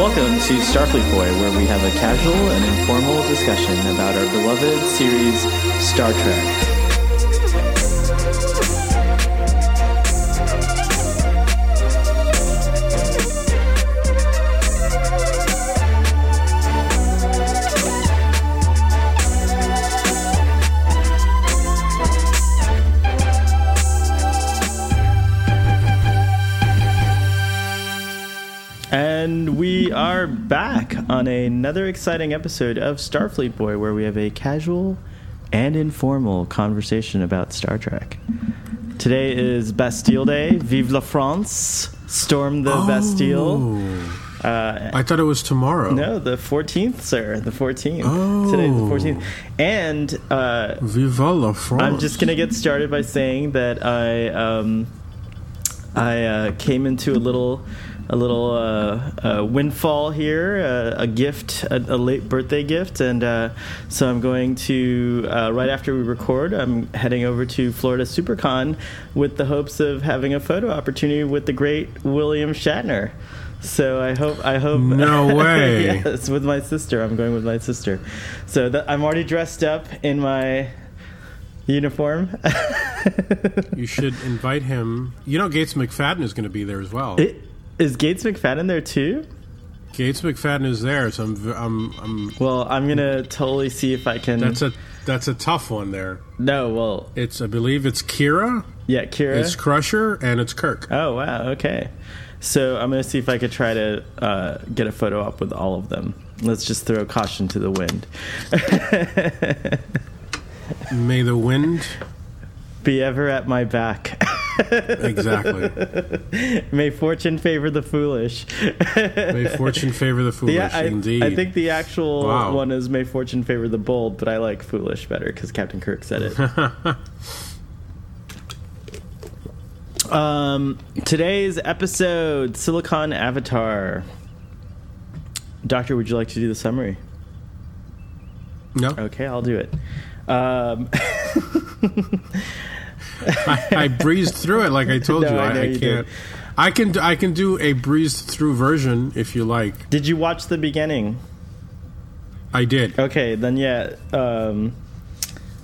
Welcome to Starfleet Boy, where we have a casual and informal discussion about our beloved series, Star Trek. And we are back on another exciting episode of Starfleet Boy, where we have a casual and informal conversation about Star Trek. Today is Bastille Day. Vive la France! Storm the Bastille. Uh, I thought it was tomorrow. no, the 14th, sir. The 14th. Oh. Today's the 14th. And uh, Viva la France. I'm just gonna get started by saying that I um, I uh, came into a little a little uh, uh, windfall here, uh, a gift, a, a late birthday gift, and uh, so I'm going to uh, right after we record. I'm heading over to Florida SuperCon with the hopes of having a photo opportunity with the great William Shatner. So I hope I hope No way. yes, with my sister. I'm going with my sister. So that I'm already dressed up in my uniform. You should invite him. You know, Gates McFadden is going to be there as well. It- Is Gates McFadden there too? Gates McFadden is there, so I'm, I'm, I'm. Well, I'm gonna totally see if I can. That's a that's a tough one there. no. Well, It's I believe it's Kira, yeah, Kira. it's Crusher, and it's Kirk. oh wow. Okay. So I'm gonna see if I could try to uh, get a photo up with all of them. Let's just throw caution to the wind. May the wind. Be ever at my back. Exactly. May fortune favor the foolish. May fortune favor the foolish. Yeah, I, indeed. I think the actual Wow. one is "May fortune favor the bold," but I like "foolish" better because Captain Kirk said it. um, today's episode: Silicon Avatar. Doctor, would you like to do the summary? no. Okay, I'll do it. Um, I, I breezed through it like I told No, you. I I, I you can't. I can I can do a breezed through version if you like. did you watch the beginning? I did. Okay, then yeah. Um,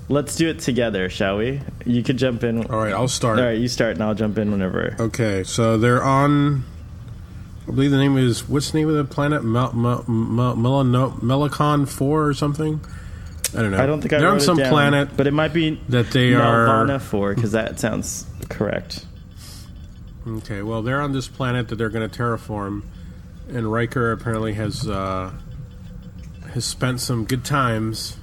let's do it together, shall we? You could jump in. All right, I'll start. All right, you start, and I'll jump in whenever. Okay, so they're on. I believe the name is what's the name of the planet? Mel, Mel, Mel, Melano- Melicon Four or something. I don't know. I don't think I they're wrote on some it down, planet but it might be that they are. Nelvana four because that sounds correct. Okay, well, they're on this planet that they're going to terraform, and Riker apparently has uh, has spent some good times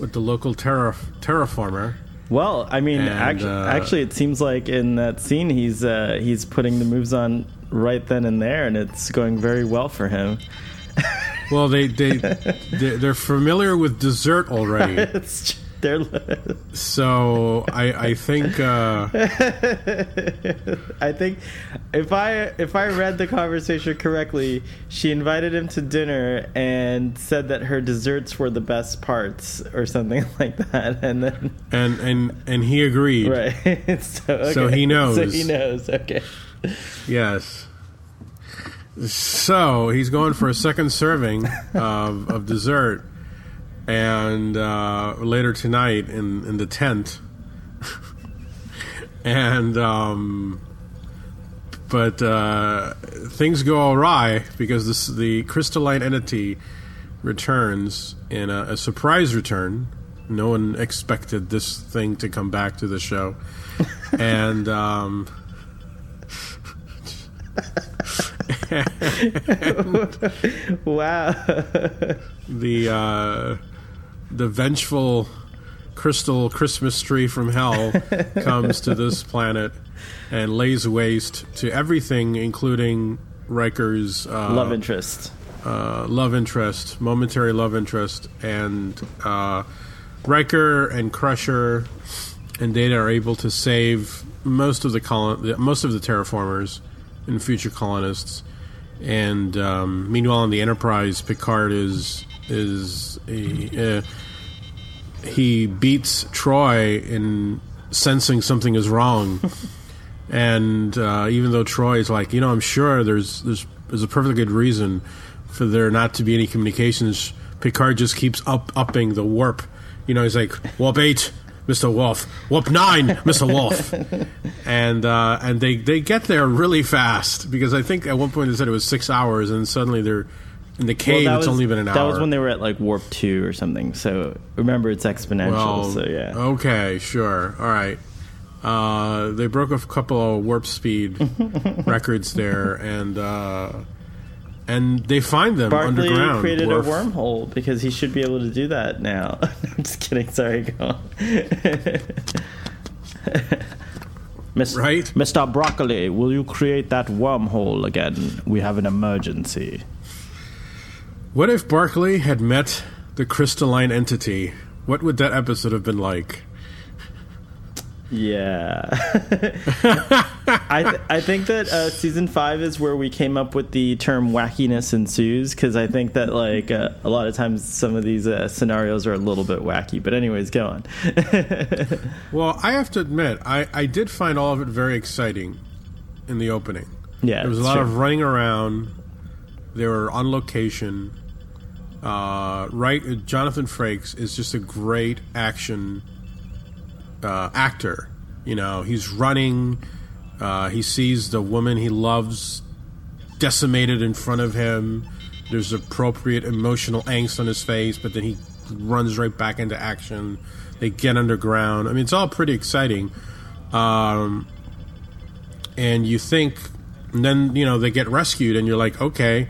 with the local terra- terraformer. Well, I mean, And, actually, uh, actually, it seems like in that scene he's uh, he's putting the moves on right then and there, and it's going very well for him. Well, they they they're familiar with dessert already, it's they're so I I think. Uh, I think if I if I read the conversation correctly, she invited him to dinner and said that her desserts were the best parts or something like that, and then and and and he agreed. right. so, okay. So he knows. So he knows. Okay. Yes. So he's going for a second serving of, of dessert, and uh, later tonight in in the tent, and um, but uh, things go awry because this the crystalline entity returns in a, a surprise return. No one expected this thing to come back to the show, and. Um, Wow. the uh, the vengeful crystal Christmas tree from hell comes to this planet and lays waste to everything, including Riker's uh, Love interest. uh, love interest, momentary love interest, and uh, Riker and Crusher and Data are able to save most of the colon- most of the terraformers and future colonists. And um, meanwhile, on the Enterprise, Picard is is a, uh, he beats Troi in sensing something is wrong. and uh, even though Troi is like, you know, I'm sure there's there's there's a perfectly good reason for there not to be any communications. Picard just keeps up upping the warp. You know, he's like warp eight, Mister Worf, warp nine, Mister Worf, and uh, and they they get there really fast because I think at one point they said it was six hours, and suddenly they're in the cave. that it's was- only been an hour. That was when they were at like warp two or something. So remember, it's exponential. Well, so yeah. Okay, sure. All right. Uh, they broke a couple of warp speed records there, and uh, and they find them Barkley underground. created Worf- a wormhole because he should be able to do that now. I'm just kidding. Sorry, go on. Miss, Right? Mr. Broccoli, will you create that wormhole again? We have an emergency. What if Barclay had met the crystalline entity? What would that episode have been like? Yeah. I, th- I think that uh, season five is where we came up with the term wackiness ensues because I think that, like, uh, a lot of times some of these uh, scenarios are a little bit wacky. But, anyways, go on. Well, I have to admit, I, I did find all of it very exciting in the opening. Yeah. There was a lot true. of running around. They were on location. Uh, right, Jonathan Frakes is just a great action uh, actor. You know, he's running. Uh, he sees the woman he loves decimated in front of him. There's appropriate emotional angst on his face, but then he runs right back into action. They get underground. I mean, it's all pretty exciting. Um, and you think, and then you know they get rescued, and you're like, okay,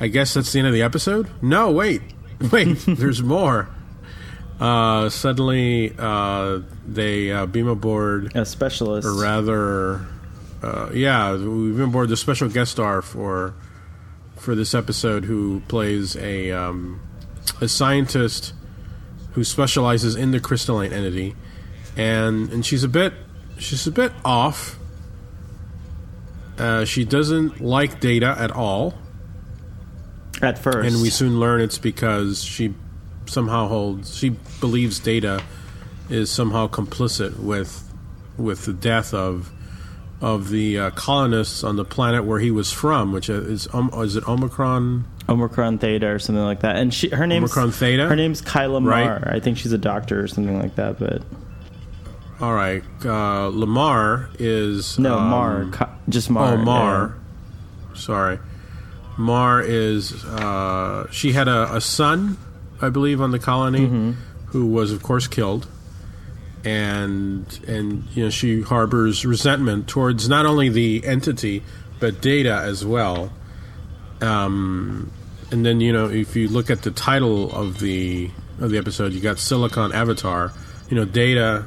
I guess that's the end of the episode. No, wait, wait, there's more. Uh, suddenly, uh, they uh, beam aboard, a specialist. or rather, uh, yeah, we beam aboard the special guest star for for this episode, who plays a um, a scientist who specializes in the crystalline entity, and and she's a bit she's a bit off. Uh, she doesn't like data at all, At first. and we soon learn it's because she somehow holds she believes data is somehow complicit with with the death of of the uh, colonists on the planet where he was from, which is um, is it Omicron? Omicron Theta or something like that. And she, her name's Omicron Theta? Her name's Kila Right. Marr. I think she's a doctor or something like that. But All right, uh, Lamar is no, um, Mar, Ki- just Mar. Oh, Mar. Sorry. Mar is. Uh, she had a, a son, I believe, on the colony, Mm-hmm. who was, of course, killed. And and you know she harbors resentment towards not only the entity but Data as well. Um, and then you know if you look at the title of the of the episode, you got Silicon Avatar. You know Data,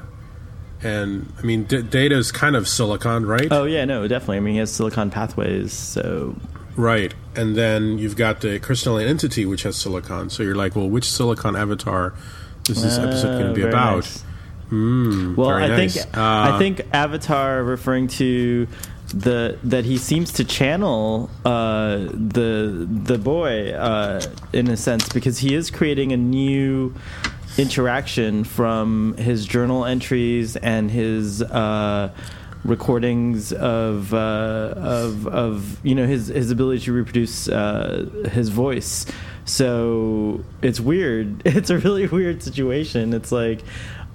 and I mean D- Data is kind of Silicon, right? Oh yeah, no, definitely. I mean, he has silicon pathways, so Right. And then you've got the crystalline entity, which has silicon. So you're like, well, which silicon avatar is this episode going Uh, to be about? nice. well, very I nice. think Uh, I think Avatar referring to the that he seems to channel uh, the the boy uh, in a sense because he is creating a new interaction from his journal entries and his uh, recordings of, uh, of of you know his his ability to reproduce uh, his voice. So it's weird. It's a really weird situation. It's like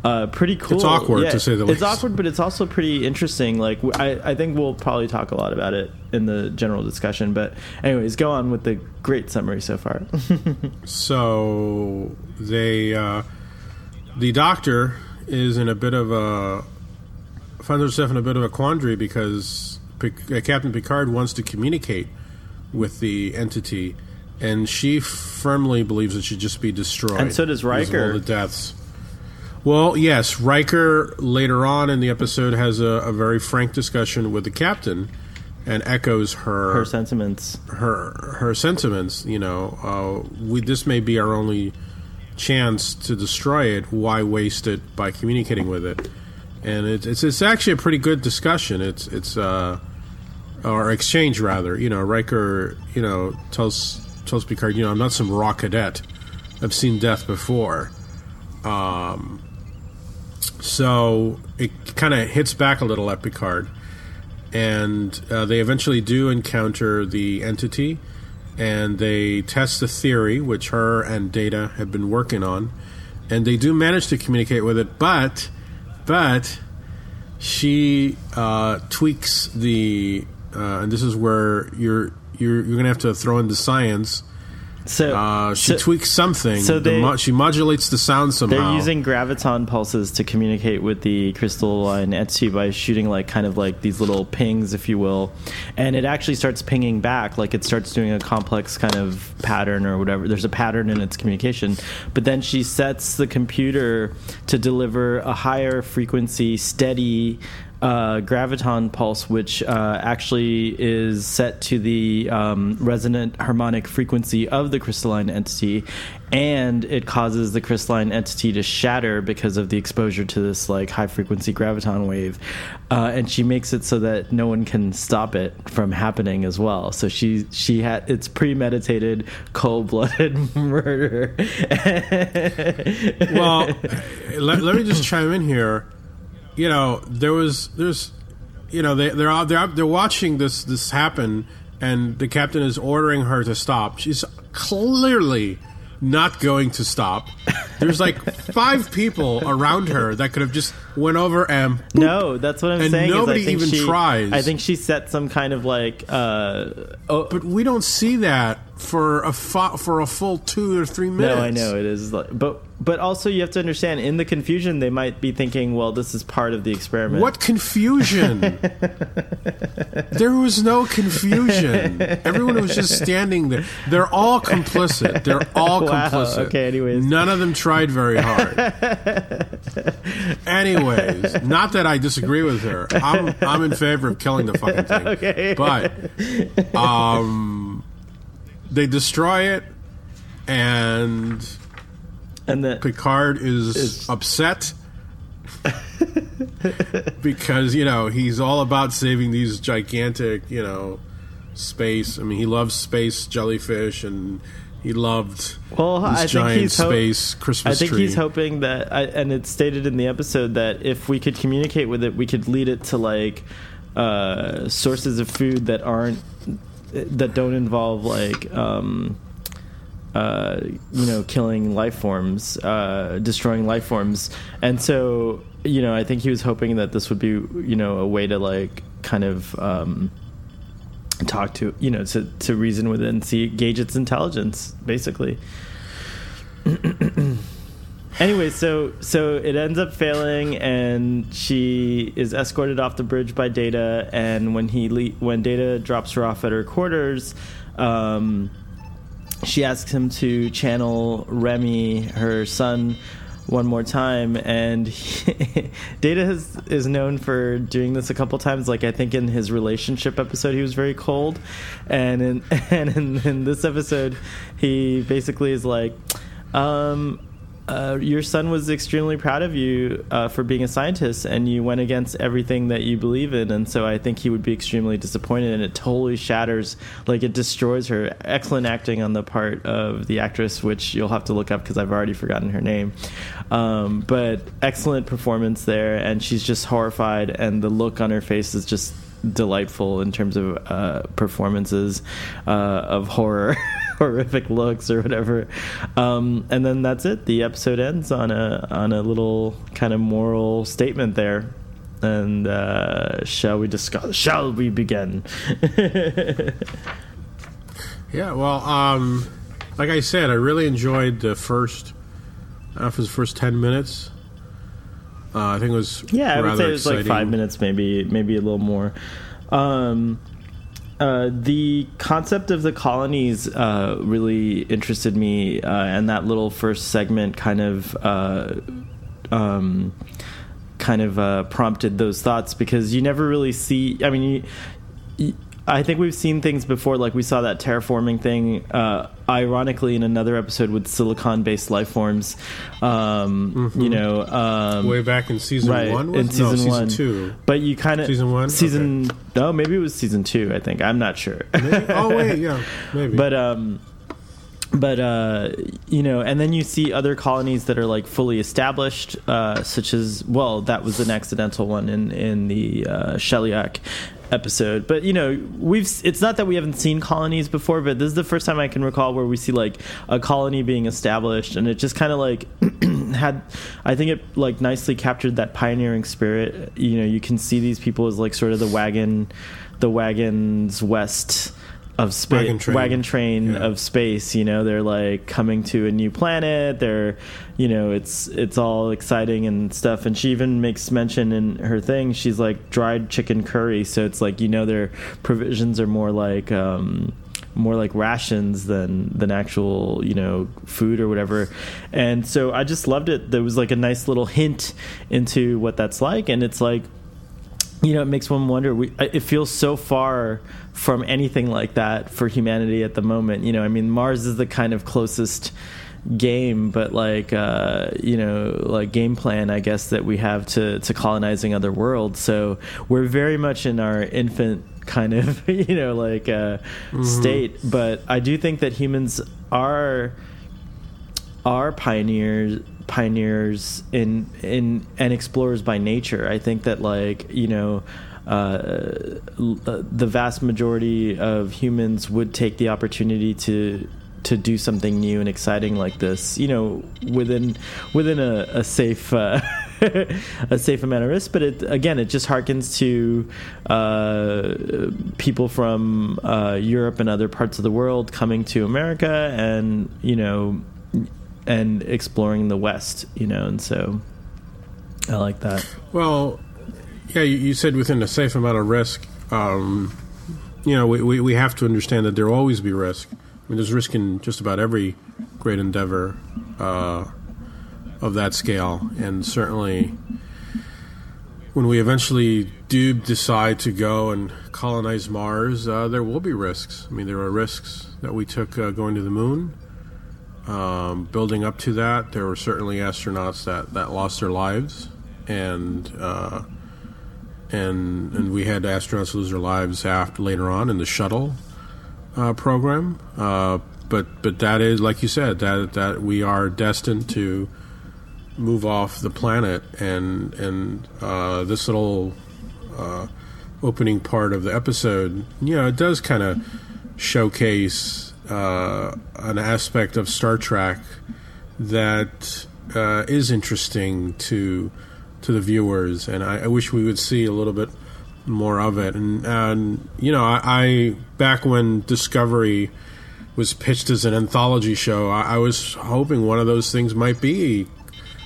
uh, pretty cool. It's awkward, to say the least. It's awkward, but it's also pretty interesting. Like I, I think we'll probably talk a lot about it in the general discussion. But anyways, go on with the great summary so far. so they, uh, the doctor is in a bit of a finds herself in a bit of a quandary because uh, Captain Picard wants to communicate with the entity, and she firmly believes it should just be destroyed. And so does of all Riker. the deaths. Well, yes, Riker later on in the episode has a, a very frank discussion with the captain, and echoes Her sentiments. her her sentiments. You know, uh, we this may be our only chance to destroy it. Why waste it by communicating with it? And it's it's, it's actually a pretty good discussion. It's it's uh, or exchange rather. You know, Riker you know tells tells Picard, you know, I'm not some raw cadet. I've seen death before. Um, so it kind of hits back a little at Picard. and uh, they eventually do encounter the entity, and they test the theory which her and Data have been working on, and they do manage to communicate with it, but but she uh, tweaks the, uh, and this is where you're you're you're gonna have to throw in the science. So Uh, she so tweaks something. so The mo- she modulates the sound somehow. they're using graviton pulses to communicate with the crystalline entity by shooting like kind of like these little pings, if you will, and it actually starts pinging back, like it starts doing a complex kind of pattern or whatever. There's a pattern in its communication, but then she sets the computer to deliver a higher frequency, steady uh, graviton pulse, which uh, actually is set to the um, resonant harmonic frequency of the crystalline entity, and it causes the crystalline entity to shatter because of the exposure to this like high frequency graviton wave, uh, and she makes it so that no one can stop it from happening as well. So she she had it's premeditated, cold blooded murder. well, let, let me just chime in here. You know, there was there's, you know, they they're out they're out, they're watching this this happen, and the captain is ordering her to stop. She's clearly not going to stop. There's like five people around her that could have just went over and No, that's what I'm And saying. nobody is I think even she, tries. I think she set some kind of like. Uh, oh, but we don't see that for a fo- for a full two or three minutes. no, I know it is, like, but but also you have to understand in the confusion they might be thinking, well, this is part of the experiment. What confusion? there was no confusion. Everyone was just standing there. They're all complicit. They're all Wow, complicit. okay, anyways. None of them tried very hard. anyways, not that I disagree with her. I'm I'm in favor of killing the fucking thing. Okay. But um they destroy it and And then Picard is, Is- upset because you know he's all about saving these gigantic, you know, space. I mean, he loves space jellyfish, and he loved Well, this I think he's ho- space Christmas I think tree. he's hoping that, I, and it's stated in the episode that if we could communicate with it, we could lead it to like uh, sources of food that aren't that don't involve like um, uh, you know killing life forms, uh, destroying life forms, and so you know I think he was hoping that this would be you know a way to like kind of. Um, talk to you know to, to reason with it and see gauge its intelligence basically anyway so so it ends up failing and she is escorted off the bridge by data and when he le- when data drops her off at her quarters um, she asks him to channel Remy, her son, one more time, and he, Data has, is known for doing this a couple times. Like I think in his relationship episode, he was very cold, and in and in, in this episode, he basically is like. Um, uh, your son was extremely proud of you uh, for being a scientist, and you went against everything that you believe in. And so I think he would be extremely disappointed, and it totally shatters, like it destroys her. Excellent acting on the part of the actress, which you'll have to look up because I've already forgotten her name. Um, but excellent performance there, and she's just horrified, and the look on her face is just delightful in terms of uh, performances uh, of horror. horrific looks or whatever um, and then that's it the episode ends on a on a little kind of moral statement there and uh, shall we discuss shall we begin yeah, well, um, like I said, I really enjoyed the first, if it the first ten minutes. Uh, I think it was yeah i would say it was like five minutes maybe maybe a little more um, uh, the concept of the colonies uh, really interested me, uh, and that little first segment kind of uh, um, kind of uh, prompted those thoughts because you never really see. I mean, you, I think we've seen things before, like we saw that terraforming thing. Uh, ironically, in another episode with silicon-based life forms, um, you know, um, way back in season right one. in Was? No, season one, two. But you kind of Season one? season no, maybe it was season two. I think I'm not sure. oh wait, yeah, maybe. but um but uh you know and then you see other colonies that are like fully established uh such as well that was an accidental one in in the uh Sheliak episode. But you know, we've it's not that we haven't seen colonies before, but this is the first time I can recall where we see like a colony being established, and it just kind of like had. I think it like nicely captured that pioneering spirit. You know, you can see these people as like sort of the wagon, the wagons west of space Wagon train. wagon train Yeah. of space you know? They're like coming to a new planet. They're you know it's it's all exciting and stuff. And she even makes mention in her thing she's like dried chicken curry. So it's like you know their provisions are more like um more like rations than than actual you know food or whatever. And so i just loved it. There was like a nice little hint into what that's like. And it's like you know, it makes one wonder. We, it feels so far from anything like that for humanity at the moment. You know, I mean, Mars is the kind of closest game, but like, uh, you know, like game plan, I guess that we have to to colonizing other worlds. So we're very much in our infant kind of, you know, like uh, state. But I do think that humans are are pioneers pioneers in in and explorers by nature. I think that like you know. Uh, the vast majority of humans would take the opportunity to to do something new and exciting like this, you know, within within a, a safe uh, a safe amount of risk. But it again, it just harkens to uh, people from uh, Europe and other parts of the world coming to America, and you know, and exploring the West, you know, and so I like that. Well, yeah, you, said within a safe amount of risk. Um, you know, we, we, we have to understand that there will always be risk. I mean, there's risk in just about every great endeavor uh, of that scale, and certainly when we eventually do decide to go and colonize Mars, uh, there will be risks. I mean, there are risks that we took uh, going to the moon. Um, building up to that, there were certainly astronauts that, that lost their lives, and uh, and and we had astronauts lose their lives after later on in the shuttle uh, program. Uh, but but that is like you said that that we are destined to move off the planet, and and uh, this little uh, opening part of the episode, you know, it does kind of showcase uh, an aspect of Star Trek that uh, is interesting to to the viewers, and I, I wish we would see a little bit more of it. And, and you know, I, I back when Discovery was pitched as an anthology show, I, I was hoping one of those things might be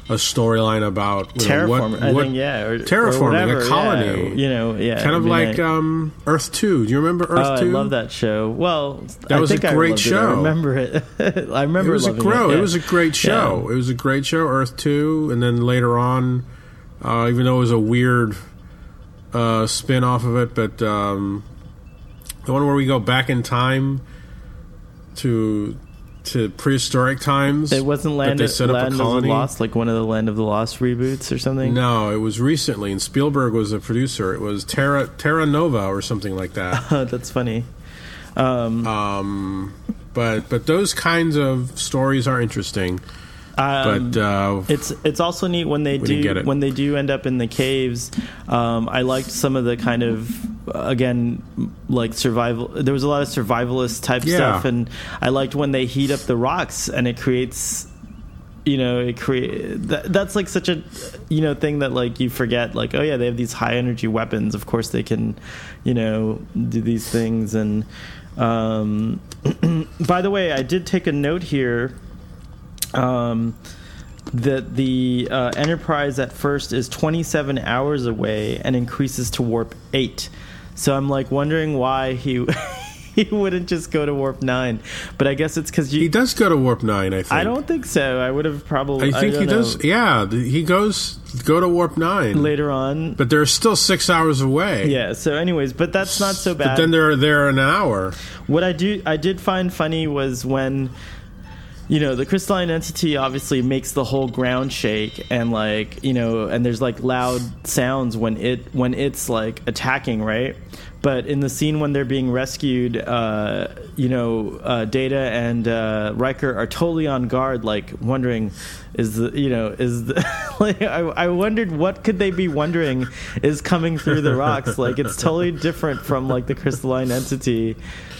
a storyline about you know, what- Terraforming, what- think, yeah, or, terraforming or whatever, a colony. yeah, you know, yeah, kind of like um, Earth Two. Do you remember Earth Oh, I love that show. Well, That I was a think I great it. I show. remember it. I remember It was a grow. It, It, was a great show. Yeah. It was a great show. Earth Two, and then later on, uh, even though it was a weird uh, spin off of it, but um, the one where we go back in time to to prehistoric times. It wasn't Land, they of, set up a Land of the. Lost, like one of the Land of the Lost reboots or something. No, it was recently, and Spielberg was a producer. It was Terra Terra Nova or something like that. That's funny. Um, um, but but those kinds of stories are interesting. Um, But uh, It's it's also neat when they do when they do end up in the caves. Um, I liked some of the kind of again like survival. There was a lot of survivalist type Yeah. stuff, and I liked when they heat up the rocks and it creates. You know, it create that, that's like such a you know thing that like you forget. Like, oh yeah, they have these high energy weapons. Of course, they can, you know, do these things. And um, by the way, I did take a note here um, that the uh, Enterprise at first is 27 hours away and increases to warp 8. So I'm like wondering why he he wouldn't just go to warp 9. But I guess it's cuz he does go to warp nine. I think. I don't think so. I would have probably I think don't he does. Yeah, he goes go to warp nine later on. but they're still six hours away. yeah, so anyways, but that's not so bad. But then they're there an hour. What I do I did find funny was when you know the crystalline entity obviously makes the whole ground shake and like you know and there's like loud sounds when it when it's like attacking right but in the scene when they're being rescued uh you know uh data and uh Riker are totally on guard like wondering is the you know is the like I, I wondered what could they be wondering is coming through the rocks? Like it's totally different from like the crystalline entity.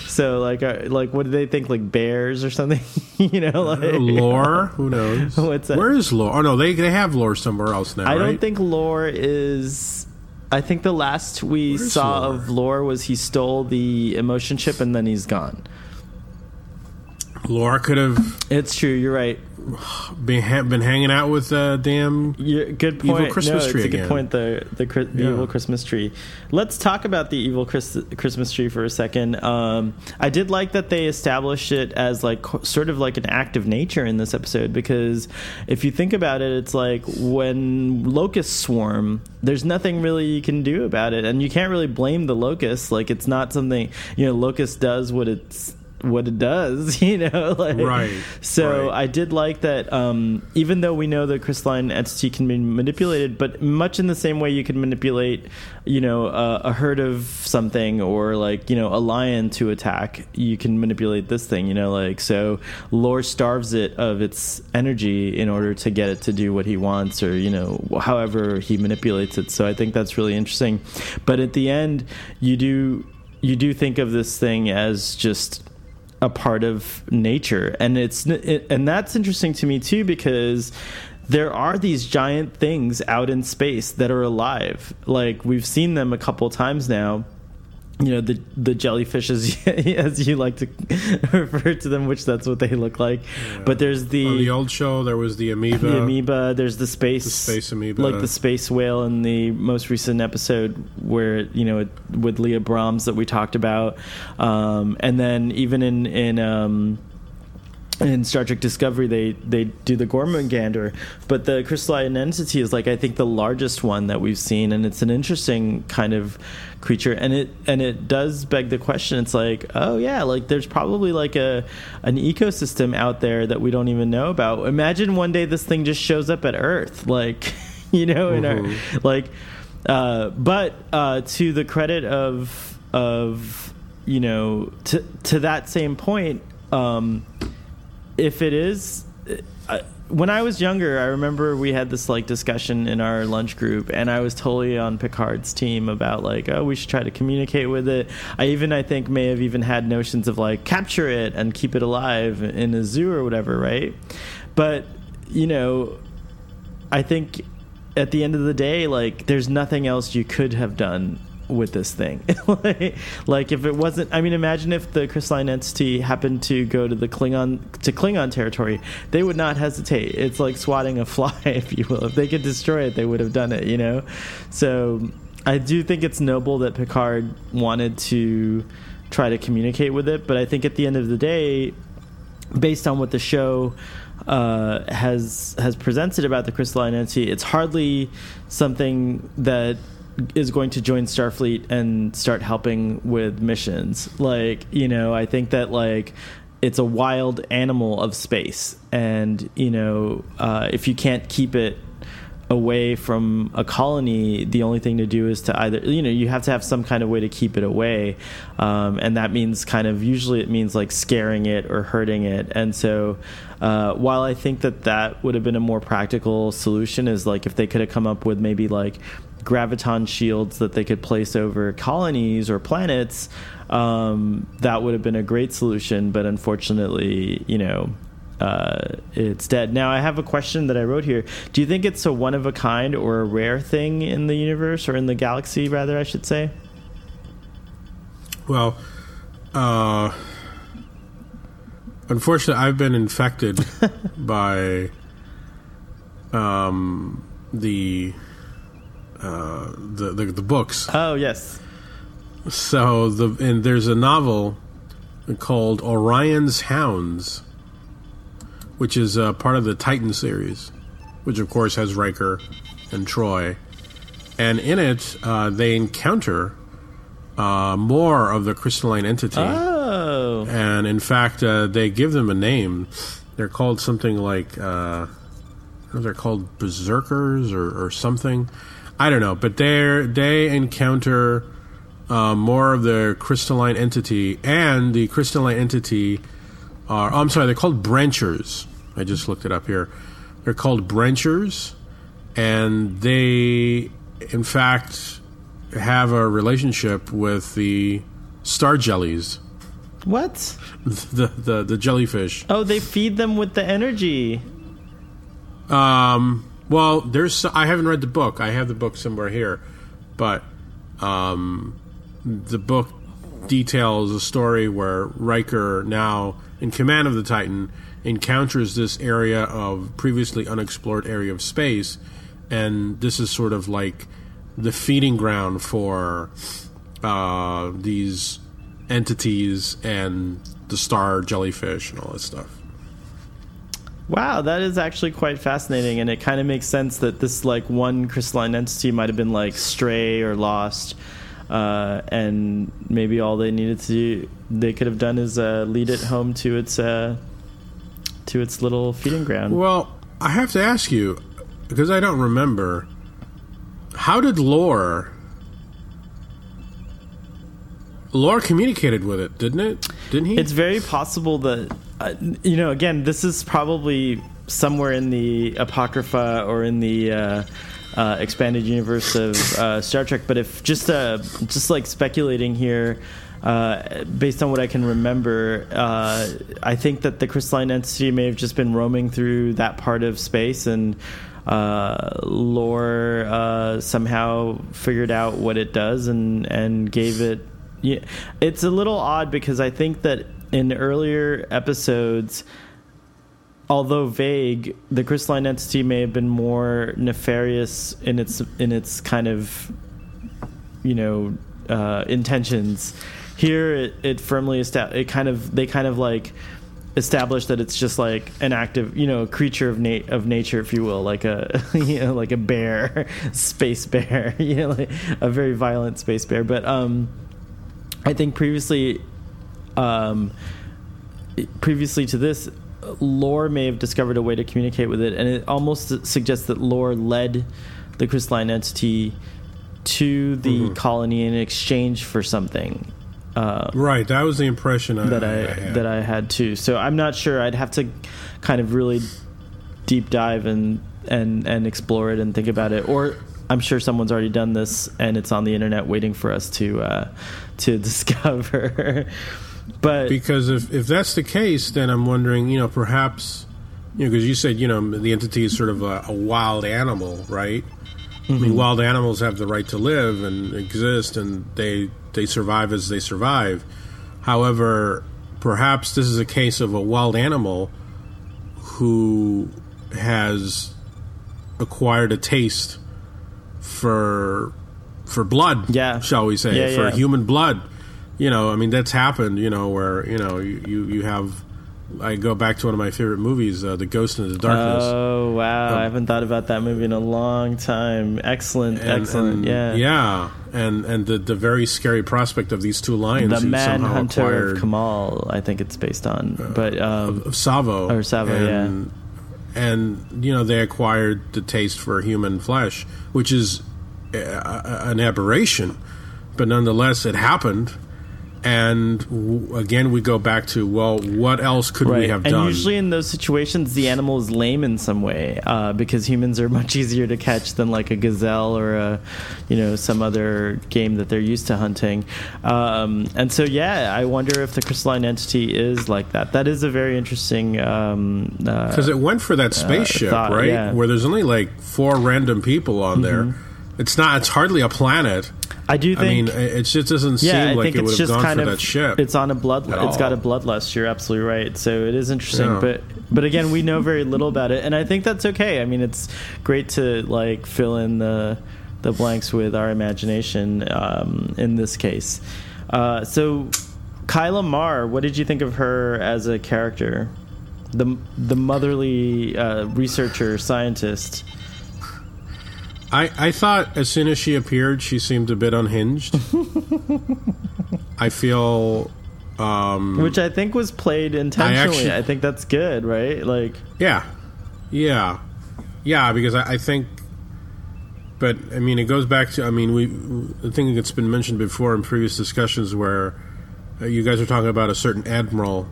So like uh, like what do they think like bears or something? You know like lore? Who knows? What's that? where is lore? Oh no they, they have lore somewhere else now I don't think lore is I think the last we saw Lore? of lore was he stole the emotion chip and then he's gone lore could have it's true you're right been, ha- been hanging out with uh, damn You're, good Evil point. Christmas no, tree it's a good point. The the, the Yeah. evil Christmas tree. Let's talk about the evil Chris- Christmas tree for a second. Um, I did like that they established it as like sort of like an act of nature in this episode because if you think about it, it's like when locusts swarm, there's nothing really you can do about it, and you can't really blame the locusts. Like it's not something you know. Locust does what it's what it does, you know. Like, Right, So right. I did like that. Um, even though we know the crystalline entity can be manipulated, but much in the same way you can manipulate, you know, a, a herd of something or like you know a lion to attack, you can manipulate this thing. You know, like so. Lore starves it of its energy in order to get it to do what he wants, or you know, however he manipulates it. So I think that's really interesting. But at the end, you do you do think of this thing as just a part of nature. And it's and that's interesting to me too because there are these giant things out in space that are alive. Like we've seen them a couple times now you know the the jellyfishes as you like to refer to them which that's what they look like but there's the on the old show there was the amoeba, the amoeba. There's the space, The space amoeba. like the space whale in the most recent episode where you know with Leah Brahms that we talked about, um, and then even in in. Um, in Star Trek Discovery, they they do the Gormagander, but the crystalline entity is like I think the largest one that we've seen, and it's an interesting kind of creature, and it and it does beg the question. It's like, oh yeah, like there's probably like a an ecosystem out there that we don't even know about. Imagine one day this thing just shows up at Earth, like you know, in our like. Uh, but uh, to the credit of of you know to to that same point. Um, if it is I, when I was younger, I remember we had this like discussion in our lunch group, and I was totally on Picard's team about like, oh, we should try to communicate with it. I even, I think, may have even had notions of like capture it and keep it alive in a zoo or whatever, right? But you know, I think at the end of the day, like, there's nothing else you could have done with this thing. like, if it wasn't, I mean, imagine if the crystalline entity happened to go to the Klingon to Klingon territory, they would not hesitate. It's like swatting a fly, if you will. If they could destroy it, they would have done it. You know, so I do think it's noble that Picard wanted to try to communicate with it, but I think at the end of the day, based on what the show uh, has has presented about the crystalline entity, it's hardly something that is going to join Starfleet and start helping with missions. Like, you know, I think that like it's a wild animal of space, and you know, uh, if you can't keep it away from a colony, the only thing to do is to either you know you have to have some kind of way to keep it away, um, and that means kind of usually it means like scaring it or hurting it. And so, uh, while I think that that would have been a more practical solution, is like if they could have come up with maybe like graviton shields that they could place over colonies or planets, um, that would have been a great solution. But unfortunately, you know, uh, it's dead. Now, I have a question that I wrote here. Do you think it's a one of a kind or a rare thing in the universe or in the galaxy, rather, I should say? Well, uh, unfortunately, I've been infected by um, the, uh, the the the books. Oh, yes. So the and there's a novel called Orion's Hounds, which is uh, part of the Titan series, which of course has Riker and Troi, and in it uh, they encounter uh, more of the crystalline entity, Oh. and in fact uh, they give them a name. They're called something like uh, I don't know, they're called berserkers or, or something. I don't know, but they they encounter uh, more of the crystalline entity, and the crystalline entity are. Oh, I'm sorry, they're called branchers. I just looked it up here. They're called branchers, and they, in fact, have a relationship with the star jellies, What? the the, the jellyfish. Oh, they feed them with the energy. Um, well, there's I haven't read the book. I have the book somewhere here, but um, the book details a story where Riker, now in command of the Titan, encounters this area of previously unexplored area of space, and this is sort of like the feeding ground for uh, these entities and the star jellyfish and all this stuff. Wow, that is actually quite fascinating, and it kind of makes sense that this like one crystalline entity might have been like stray or lost, uh, and maybe all they needed to do, they could have done is uh, lead it home to its uh, to its little feeding ground. Well, I have to ask you because I don't remember. How did Lore? Lore communicated with it, didn't it? Didn't he? It's very possible that, uh, you know, again, this is probably somewhere in the Apocrypha or in the uh, uh, expanded universe of uh, Star Trek. But if just uh, just like speculating here, based on what I can remember, I think that the crystalline entity may have just been roaming through that part of space and. Lore somehow figured out what it does and and gave it yeah, it's a little odd because I think that in earlier episodes, although vague, the crystalline entity may have been more nefarious in its in its kind of you know uh, intentions. Here, it, it firmly it kind of they kind of like established that it's just like an active you know creature of na- of nature if you will like a you know like a bear space bear you know like a very violent space bear but um I think previously, um, previously to this, Lore may have discovered a way to communicate with it, and it almost suggests that Lore led the crystalline entity to the Mm-hmm. colony in exchange for something. Uh, right, that was the impression I, that I, had. that I had too. So I'm not sure. I'd have to kind of really deep dive and and and explore it and think about it. Or I'm sure someone's already done this and it's on the internet waiting for us to uh, to discover. But because if if that's the case, then I'm wondering, you know, perhaps, you know, because you said, you know, the entity is sort of a, a wild animal, right? I Mm-hmm. mean, wild animals have the right to live and exist, and they they survive as they survive. However, perhaps this is a case of a wild animal who has acquired a taste for for blood, Yeah. shall we say, Yeah, for yeah. human blood. You know, I mean, that's happened. You know, where you know you you, have. I go back to one of my favorite movies, uh, The Ghost in the Darkness. oh wow, I haven't thought about that movie in a long time. Excellent, And- excellent. and- yeah, yeah, and and the the very scary prospect of these two lions The somehow Manhunter of Kamal, I think it's based on. But um, of Tsavo Or Tsavo, and, and you know they acquired the taste for human flesh, which is uh, an aberration, but nonetheless it happened. And w- again, we go back to well, what else could we right, have and done? usually in those situations, the animal is lame in some way uh, because humans are much easier to catch than like a gazelle or a, you know, some other game that they're used to hunting. Um, and so, yeah, I wonder if the crystalline entity is like that. That is a very interesting. Um, uh, because it went for that spaceship, thought, right? yeah. Where there's only like four random people on there. It's not. It's hardly a planet. I do I mean, think. it just doesn't yeah, seem I like think it would have gone kind for of that ship. it's on a blood. It's got a bloodlust. You're absolutely right. So it is interesting, Yeah. but but again, we know very little about it, and I think that's okay. I mean, it's great to like fill in the the blanks with our imagination um, in this case. Uh, so, Kila Marr, what did you think of her as a character? The the motherly uh, researcher scientist. I, I thought as soon as she appeared, she seemed a bit unhinged. I feel, um, Which I think was played intentionally. I, actually- think that's good, right? Like, yeah, yeah, yeah, because I, I think, but I mean, it goes back to, I mean, we, the thing that's been mentioned before in previous discussions where uh, you guys are talking about a certain admiral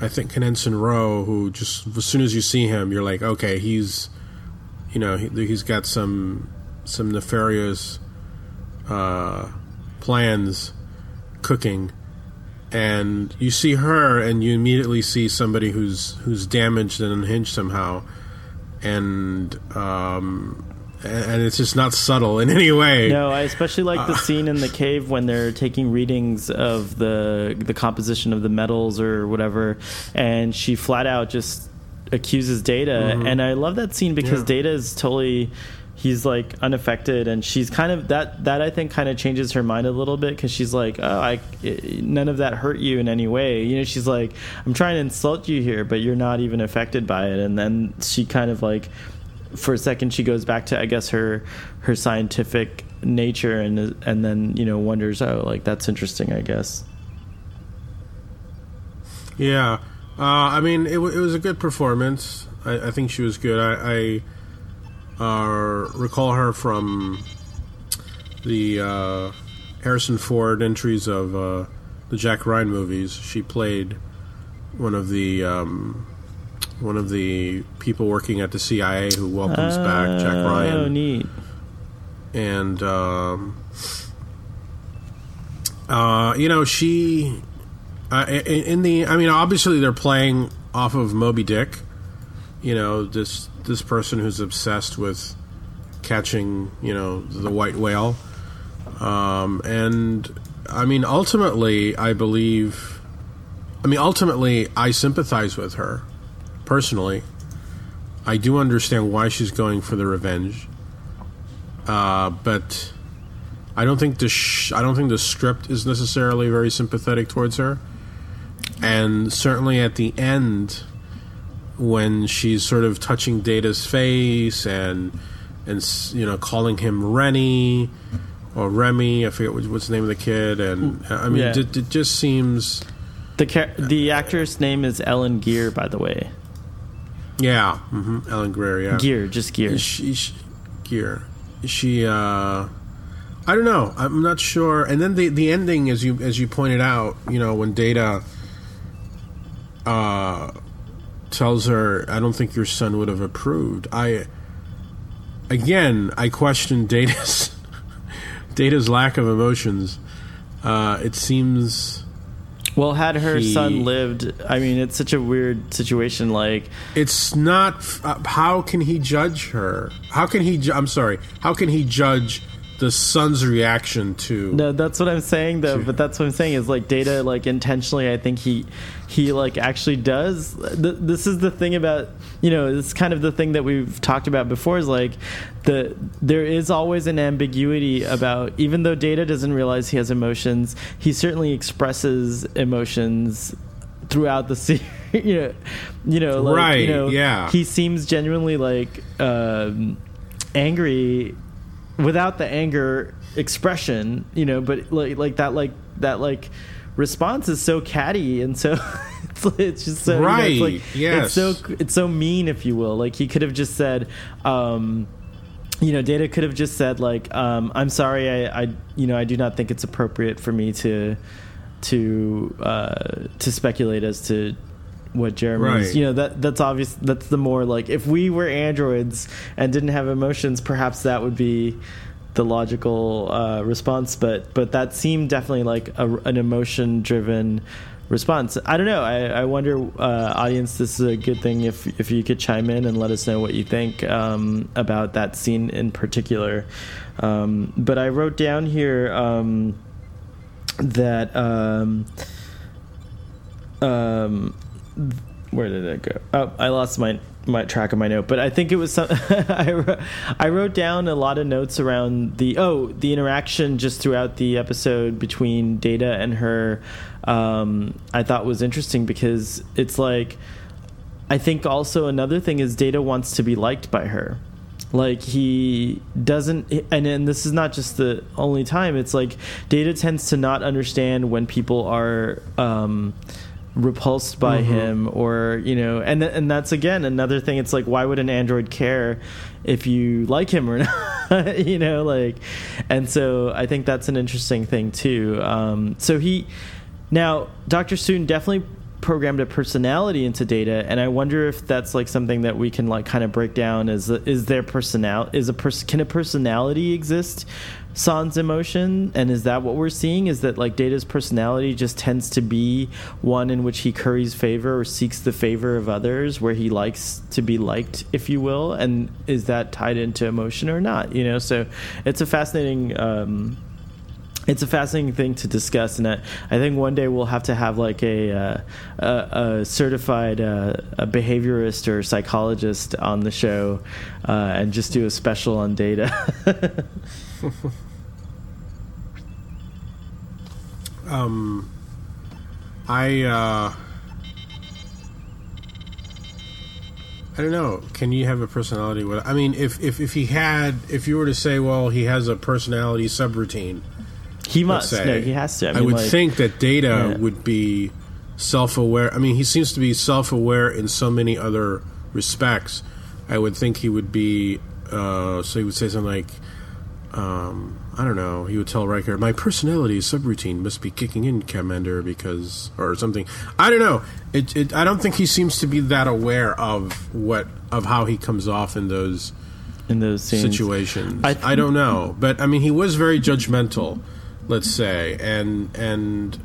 I think Ensign Ro, who just as soon as you see him, you're like, okay, he's, you know, he, he's got some some nefarious uh, plans cooking, and you see her, and you immediately see somebody who's who's damaged and unhinged somehow, and um, and it's just not subtle in any way. No, I especially like the uh, scene in the cave when they're taking readings of the the composition of the metals or whatever, and she flat out just accuses Data, mm-hmm. and I love that scene because yeah. Data is totally he's like unaffected and she's kind of that that i think kind of changes her mind a little bit because she's like oh i none of that hurt you in any way you know she's like i'm trying to insult you here but you're not even affected by it and then she kind of like for a second she goes back to I guess her her scientific nature and and then you know wonders oh like that's interesting I guess. Yeah, uh, I mean it, it was a good performance. I, I think she was good. I, I uh, recall her from the uh, Harrison Ford entries of uh, the Jack Ryan movies. She played one of the um, one of the people working at the CIA who welcomes back Jack oh, Ryan. Oh, neat. And um, uh, you know, she uh, in, in, the. I mean, obviously they're playing off of Moby Dick. You know, this this person who's obsessed with catching, you know, the white whale. Um, and I mean, ultimately, I believe. I mean, ultimately, I sympathize with her personally. I do understand why she's going for the revenge, uh, but I don't think the sh- I don't think the script is necessarily very sympathetic towards her, and certainly at the end, when she's sort of touching Data's face and and you know calling him Rennie or Remy, I forget what's the name of the kid, and I mean yeah. it, it, just seems the car- the actress name is Ellen Geer, by the way. Yeah, mm-hmm. Ellen Greer. Yeah, Gear, just Gear. She, she, Geer. She. uh I don't know. I'm not sure. And then the the ending, as you as you pointed out, you know, when Data uh, tells her, "I don't think your son would have approved." I again, I question Data's Data's lack of emotions. Uh, it seems well, had her he, son lived, I mean, it's such a weird situation. Like, it's not. Uh, how can he judge her? How can he? Ju- I'm sorry. How can he judge the son's reaction to? No, that's what I'm saying though. To, but that's what I'm saying is like Data, like intentionally. I think he he like actually does. Th- this is the thing about you know, it's kind of the thing that we've talked about before is like the there is always an ambiguity about even though Data doesn't realize he has emotions, he certainly expresses emotions throughout the series. you know, you know, like, right? You know, yeah. He seems genuinely like um, angry without the anger expression, you know, but like like that like that like response is so catty and so it's, it's just so right. You know, it's like, yes. It's so it's so mean, if you will. Like he could have just said. Um, you know, Data could have just said like, um, "I'm sorry, I, I, you know, I do not think it's appropriate for me to, to, uh, to speculate as to what Jeremy right. You know, that that's obvious. That's the more like if we were androids and didn't have emotions, perhaps that would be the logical uh, response. But but that seemed definitely like a, an emotion driven response. I don't know. I, I wonder, uh, audience, this is a good thing if if you could chime in and let us know what you think um, about that scene in particular. Um, but I wrote down here um, that. Um, um, where did it go? Oh, I lost my my track of my note, but I think it was some. I, I wrote down a lot of notes around the oh the interaction just throughout the episode between Data and her. Um, I thought was interesting because it's like I think also another thing is Data wants to be liked by her. Like he doesn't, and and this is not just the only time. It's like Data tends to not understand when people are. Um, repulsed by mm-hmm. him or you know and and that's again another thing it's like why would an android care if you like him or not you know like and so i think that's an interesting thing too um, so he now dr Soong definitely programmed a personality into data and i wonder if that's like something that we can like kind of break down is is their personal is a person can a personality exist sans emotion? And is that what we're seeing is that like data's personality just tends to be one in which he curries favor or seeks the favor of others where he likes to be liked if you will? And is that tied into emotion or not? You know so it's a fascinating um it's a fascinating thing to discuss, and I, I think one day we'll have to have like a uh, a, a, certified uh, a behaviorist or psychologist on the show, uh, and just do a special on data. um, I uh, I don't know. Can you have a personality? I mean, if, if if he had, if you were to say, well, he has a personality subroutine he must. Say, no, he has to. I, mean, I would like, think that Data yeah. would be self-aware. I mean, he seems to be self-aware in so many other respects. I would think he would be. Uh, so he would say something like, um, I don't know. He would tell Riker, "My personality subroutine must be kicking in, Commander, because or something." I don't know. It, it, I don't think he seems to be that aware of what of how he comes off in those in those scenes. situations. I, th- I don't know, but I mean, he was very judgmental let's say, and and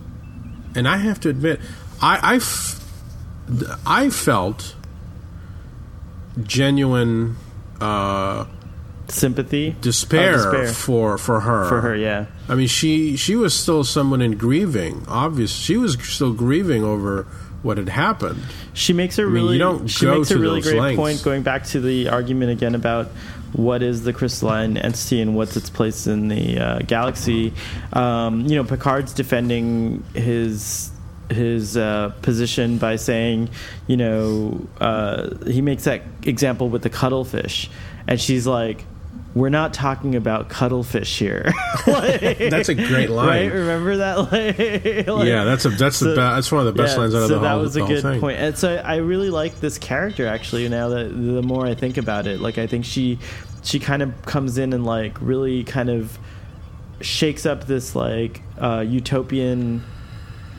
and I have to admit, I I, f- I felt genuine uh, sympathy, despair, oh, despair, for for her. For her, yeah. I mean, she she was still someone in grieving. Obvious, she was still grieving over what had happened. She makes a really I mean, she makes a really great lengths. point going back to the argument again about what is the crystalline entity and what's its place in the uh, galaxy. Um, you know, Picard's defending his his uh, position by saying, you know, uh, he makes that example with the cuttlefish, and she's like, we're not talking about cuttlefish here. like, that's a great line. Right? Remember that? like, yeah, that's a that's so, the that's one of the best yeah, lines out of so the whole. that was a good thing. point. And so I really like this character actually. Now that the more I think about it, like I think she she kind of comes in and like really kind of shakes up this like uh, utopian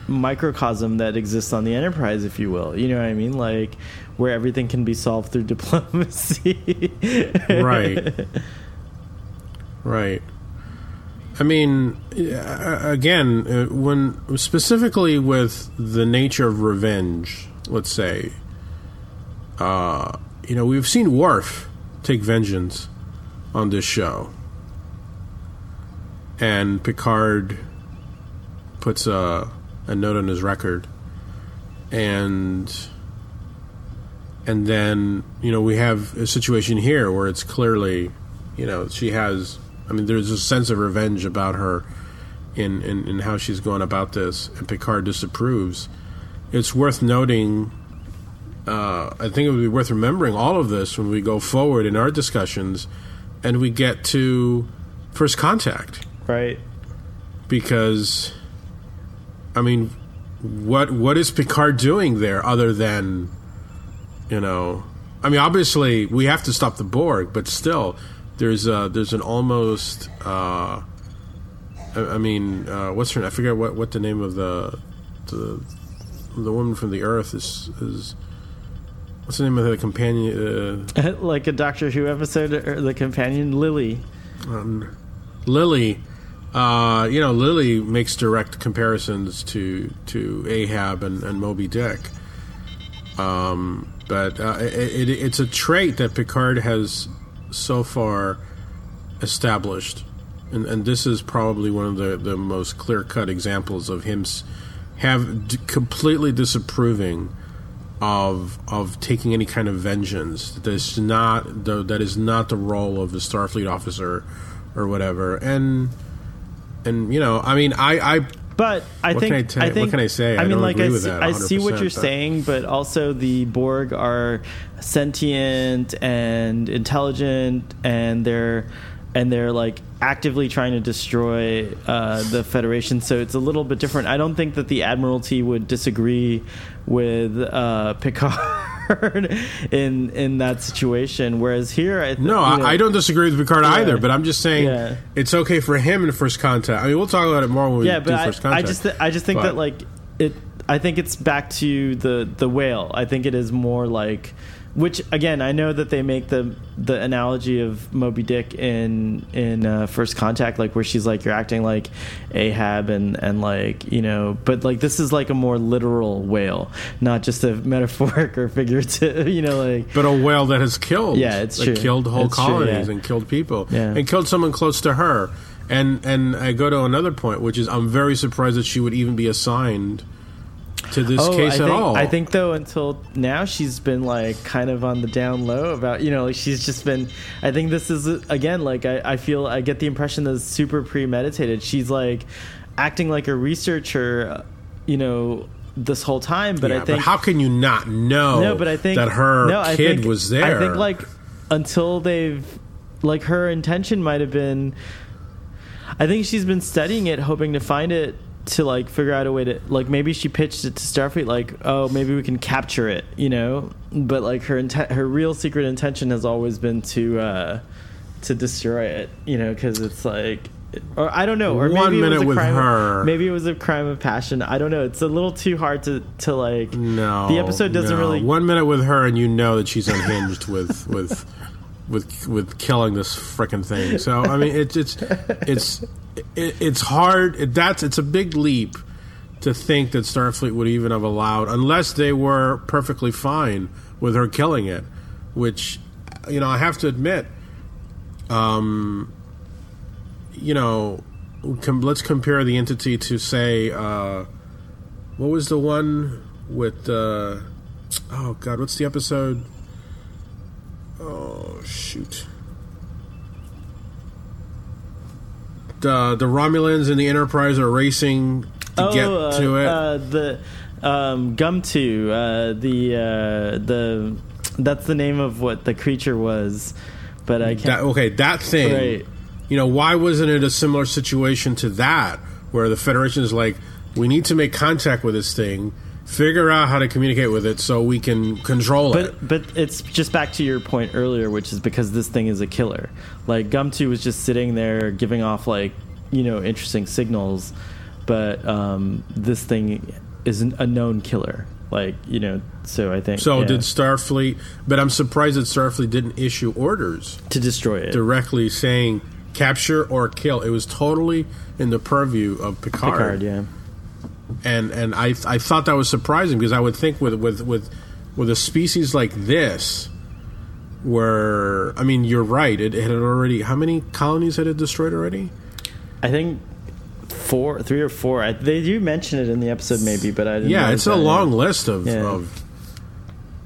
microcosm that exists on the Enterprise, if you will. You know what I mean? Like where everything can be solved through diplomacy. right. Right. I mean, again, uh, when specifically with the nature of revenge, let's say, uh, you know, we've seen Worf take vengeance on this show, and Picard puts a, a note on his record, and and then you know we have a situation here where it's clearly, you know, she has I mean, there's a sense of revenge about her in, in, in how she's going about this, and Picard disapproves. It's worth noting. Uh, I think it would be worth remembering all of this when we go forward in our discussions, and we get to first contact. Right. Because, I mean, what what is Picard doing there other than, you know, I mean, obviously we have to stop the Borg, but still, there's uh, there's an almost uh, I, I, mean uh, what's her name? I forget what, what the name of the the the woman from the Earth is is what's the name of the companion? Uh, like a Doctor Who episode, or the companion Lily. Um, Lily, uh, you know, Lily makes direct comparisons to to Ahab and, and Moby Dick. Um, but uh, it, it, it's a trait that Picard has so far established, and, and this is probably one of the, the most clear cut examples of him have d- completely disapproving of of taking any kind of vengeance. That is not the, that is not the role of the Starfleet officer or whatever. And and you know, I mean, I, I but I what think, can I, ta- I think what can I say? I, I mean, like I see, I see what you're but. saying, but also the Borg are sentient and intelligent, and they're and they're like actively trying to destroy uh, the Federation. So it's a little bit different. I don't think that the Admiralty would disagree with uh, Picard. in in that situation. Whereas here, I th- no, I, know, I, don't disagree with Picard yeah, either. But I'm just saying yeah. it's okay for him in first contact. I mean, we'll talk about it more when we yeah, do I, first contact. I just th- I just think but. that like it. I think it's back to the the whale. I think it is more like which again I know that they make the the analogy of Moby Dick in in uh, First Contact like where she's like you're acting like Ahab and and like you know but like this is like a more literal whale not just a metaphoric or figurative you know like but a whale that has killed Yeah, it's like true. killed whole It's true, colonies yeah. and killed people Yeah. and killed someone close to her and and I go to another point which is I'm very surprised that she would even be assigned to this Oh, case I at think, all I think though until now she's been like kind of on the down low about you know like she's just been. I think this is again like I, I feel I get the impression that it's super premeditated. She's like acting like a researcher, uh, you know, this whole time. But Yeah, I think how can you not know no, but I think that her no, I kid think- was there I think like until they've like her intention might have been. I think she's been studying it, hoping to find it to like figure out a way to like maybe she pitched it to Starfleet like oh maybe we can capture it you know but like her intent her real secret intention has always been to uh to destroy it you know because it's like or I don't know or One maybe it was a with crime her. of, maybe it was a crime of passion I don't know it's a little too hard to to like no the episode doesn't no. really one minute with her and you know that she's unhinged with with with with killing this freaking thing. So I mean it's it's it's it's hard. That's it's a big leap to think that Starfleet would even have allowed unless they were perfectly fine with her killing it which you know I have to admit um you know com- let's compare the entity to say uh what was the one with uh oh god what's the episode oh shoot the the romulans and the enterprise are racing to get uh, to it Uh, the um, Gomtuu, uh, the uh, the that's the name of what the creature was, but I that, can't. okay that thing Right. you know why wasn't it a similar situation to that where the federation is like we need to make contact with this thing figure out how to communicate with it so we can control it But but it's just back to your point earlier, which is because this thing is a killer. Like Gomtuu was just sitting there giving off like you know interesting signals, but um, this thing is an, a known killer. Like you know, so I think So yeah, did Starfleet, but I'm surprised that Starfleet didn't issue orders to destroy it. directly saying capture or kill. It was totally in the purview of Picard. Picard, yeah. And and I I thought that was surprising because I would think with with with with a species like this where I mean you're right it, it had already how many colonies had it destroyed already? I think four, three or four. I, they do mention it in the episode, maybe, but I didn't. Yeah, it's a long list of Yeah. of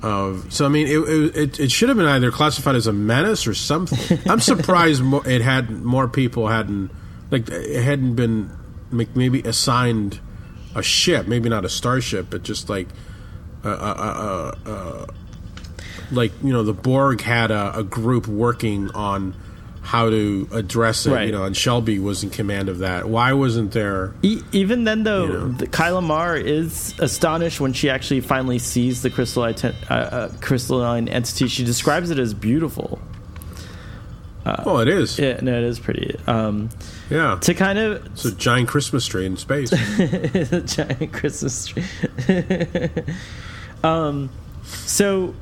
of. So I mean, it, it it should have been either classified as a menace or something. I'm surprised mo- it had more people hadn't like it hadn't been maybe assigned a ship, maybe not a starship, but just like a, a, a, a, a like you know the Borg had a, a group working on how to address it. Right. You know, and Shelby was in command of that. Why wasn't there? E- even then, though, You know. the, Kila Marr is astonished when she actually finally sees the crystalline, uh, uh, crystalline entity. She describes it as beautiful. Well, it is. Yeah, no, it is pretty. Um, yeah. to kind of It's a giant Christmas tree in space. it's a giant Christmas tree. um, so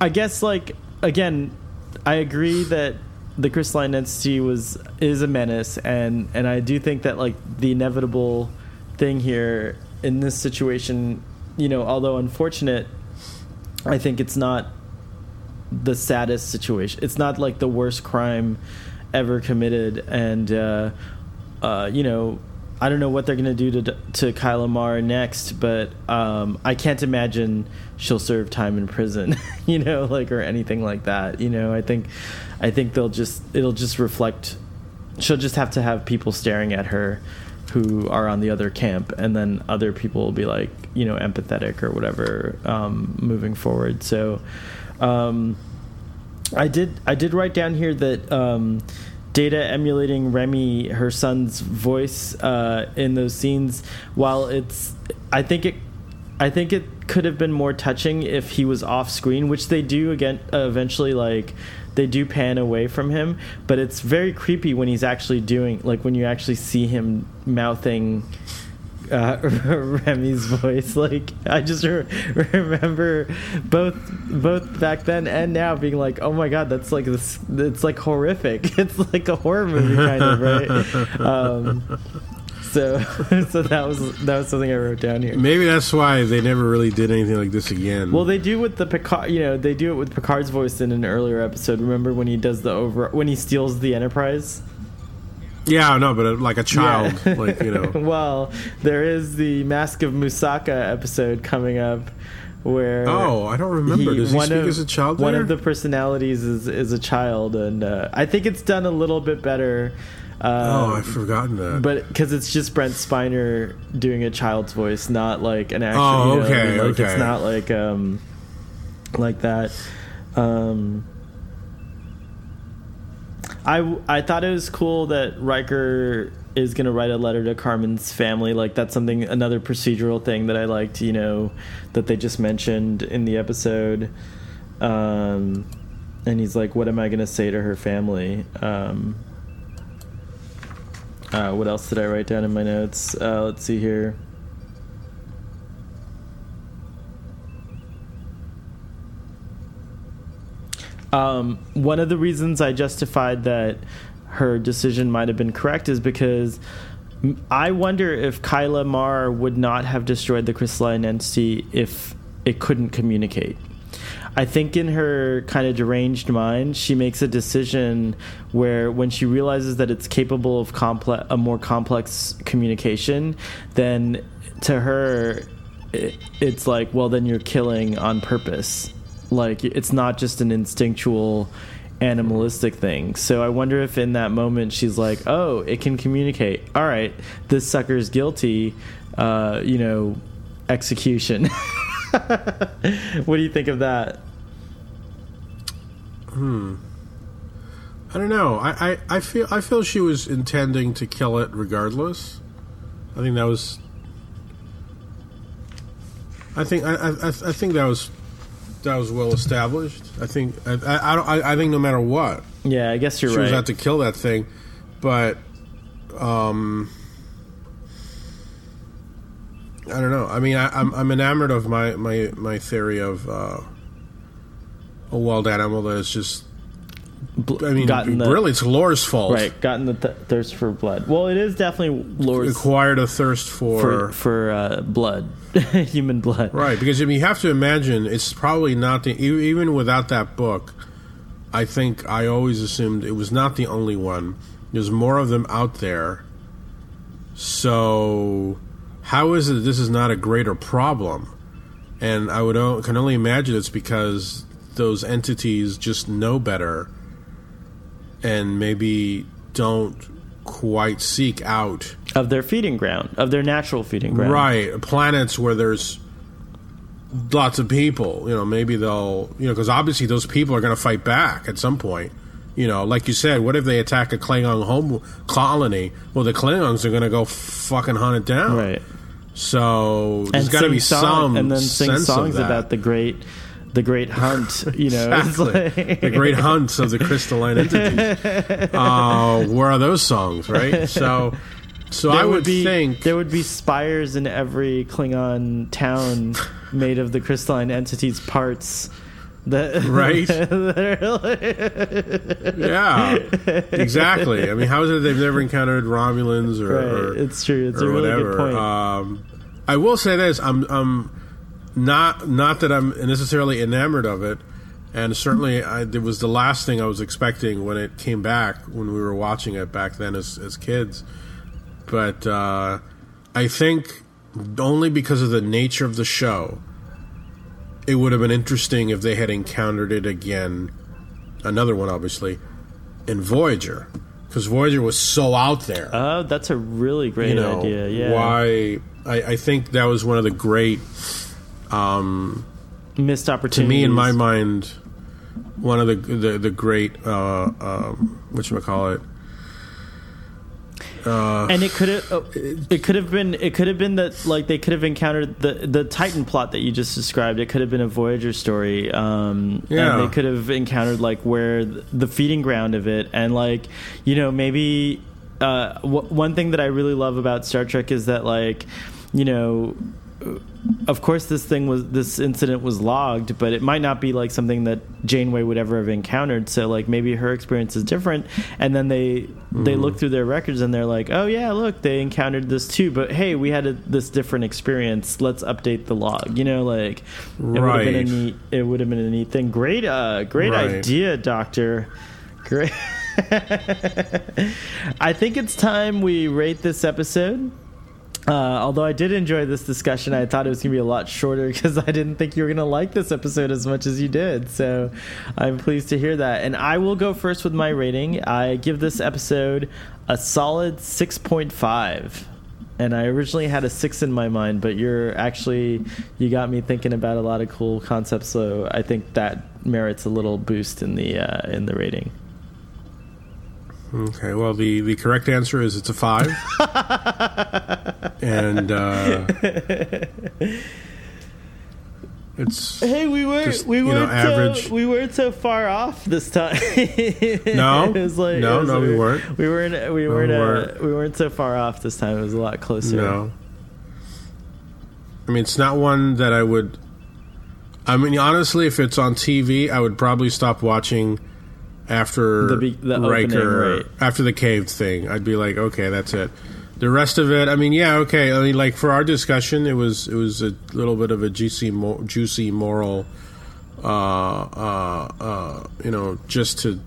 I guess like again, I agree that the crystalline entity was is a menace, and and I do think that like the inevitable thing here in this situation, you know, although unfortunate, I think it's not the saddest situation. It's not like the worst crime ever committed, and uh, uh, you know, I don't know what they're gonna do to to Kila Marr next, but um, I can't imagine she'll serve time in prison, you know, like or anything like that. You know, I think, I think they'll just it'll just reflect. She'll just have to have people staring at her who are on the other camp, and then other people will be like, you know, empathetic or whatever, um, moving forward. So, um, I did I did write down here that um, Data emulating Remy, her son's voice uh, in those scenes. While it's, I think it, I think it could have been more touching if he was off screen, which they do again uh, eventually. Like they do pan away from him, but it's very creepy when he's actually doing like when you actually see him mouthing uh, Remy's voice. Like I just re- remember both both back then and now being like, oh my god, that's like this. It's like horrific. It's like a horror movie kind of right. Um, so so that was that was something I wrote down here. Maybe that's why they never really did anything like this again. Well, they do with the Picard. You know, they do it with Picard's voice in an earlier episode. Remember when he does the over when he steals the Enterprise? Yeah, no, but uh, like a child, Yeah. like you know. well, there is the Mask of Masaka episode coming up where Oh, I don't remember. Does he speak of, as a child? One there? of the personalities is is a child, and uh, I think it's done a little bit better. Um, Oh, I've forgotten that. but because it's just Brent Spiner doing a child's voice, not like an actual. Oh, you know, like okay. It's not like um, like that. Um, I I thought it was cool that Riker is going to write a letter to Carmen's family. Like that's something another procedural thing that I liked. You know, that they just mentioned in the episode. Um, and he's like, "What am I going to say to her family?" Um, uh, what else did I write down in my notes? Uh, let's see here. Um, one of the reasons I justified that her decision might have been correct is because I wonder if Kila Marr would not have destroyed the crystalline entity if it couldn't communicate. I think in her kind of deranged mind, she makes a decision where when she realizes that it's capable of complex, a more complex communication, then to her, it, it's like, well, then you're killing on purpose. Like it's not just an instinctual, animalistic thing. So I wonder if in that moment she's like, oh, it can communicate. All right, this sucker's guilty. Uh, you know, execution. what do you think of that? Hmm. I don't know. I, I, I feel I feel she was intending to kill it regardless. I think that was. I think I, I, I I think that was that was well established. I think I I, I, don't, I, I think no matter what Yeah, I guess you're she right. was out to kill that thing, but um, I don't know. I mean, I, I'm I'm enamored of my my my theory of uh, a wild animal that is just. I mean, gotten the, really, it's Lore's fault. right, gotten the th- thirst for blood. Well, it is definitely Lore's acquired a thirst for, for for uh, blood, human blood. right because I mean you have to imagine it's probably not the even without that book. I think I always assumed it was not the only one. There's more of them out there. So how is it that this is not a greater problem? And I would can only imagine it's because those entities just know better and maybe don't quite seek out Of their feeding ground, of their natural feeding ground. Right, planets where there's lots of people. You know, maybe they'll, you know, because obviously those people are going to fight back at some point. You know, like you said, what if they attack a Klingon home colony? Well, the Klingons are going to go fucking hunt it down. Right. So there's got to be song- some and then sing songs about the great the great hunt, you know. Exactly. like- the great hunts of the crystalline entities. Uh, where are those songs, right? So, so There I would be think there would be spires in every Klingon town made of the crystalline entities parts. That, Right. that like- yeah, exactly. I mean, how is it they've never encountered Romulans or, right. or It's true. It's a really whatever. good point. Um, I will say this: I'm, I'm not not that I'm necessarily enamored of it, and certainly I, it was the last thing I was expecting when it came back when we were watching it back then as as kids. But uh, I think only because of the nature of the show, it would have been interesting if they had encountered it again. Another one, obviously, in Voyager, because Voyager was so out there oh, that's a really great you know idea. Yeah. why I, I think that was one of the great um, missed opportunity. to me in my mind one of the the, the great uh, um, what you call it uh, and it could have oh, it could have been it could have been that like they could have encountered the the titan plot that you just described it could have been a voyager story um Yeah. and they could have encountered like where the feeding ground of it and like you know maybe uh, w- one thing that I really love about Star Trek is that like you know of course this thing was this incident was logged but it might not be like something that janeway would ever have encountered. So like maybe her experience is different. And then they mm. they look through their records and they're like oh yeah look they encountered this too. But hey we had a, this different experience. Let's update the log you know like it right. would have been a neat it would have been a neat thing. Great uh great right. idea doctor. Great. I think it's time we rate this episode uh, although I did enjoy this discussion, I thought it was going to be a lot shorter because I didn't think you were going to like this episode as much as you did. So I'm pleased to hear that. And I will go first with my rating. I give this episode a solid 6.5. And I originally had a six in my mind, but you're actually you got me thinking about a lot of cool concepts. So I think that merits a little boost in the uh, in the rating. Okay, well, the, the correct answer is it's a five. and uh, it's hey, we were just, we weren't average. So, we weren't so far off this time. no, it was like, no, was, no, we weren't. We weren't. We weren't. No, we, weren't. Uh, we weren't so far off this time. It was a lot closer. No, I mean it's not one that I would. I mean, honestly, if it's on TV, I would probably stop watching after the, the Riker, opening, right. after the cave thing. I'd be like, okay, that's it. The rest of it, I mean, yeah, okay. I mean, like for our discussion, it was it was a little bit of a juicy, juicy moral, uh, uh, uh, you know, just to,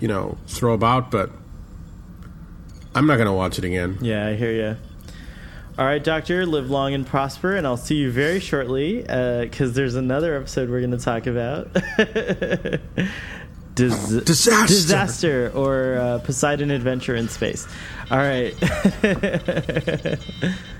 you know, throw about. But I'm not gonna watch it again. Yeah, I hear you. All right, Doctor, live long and prosper, and I'll see you very shortly because uh, there's another episode we're going to talk about. Dis- disaster. disaster or uh, Poseidon adventure in space. All right.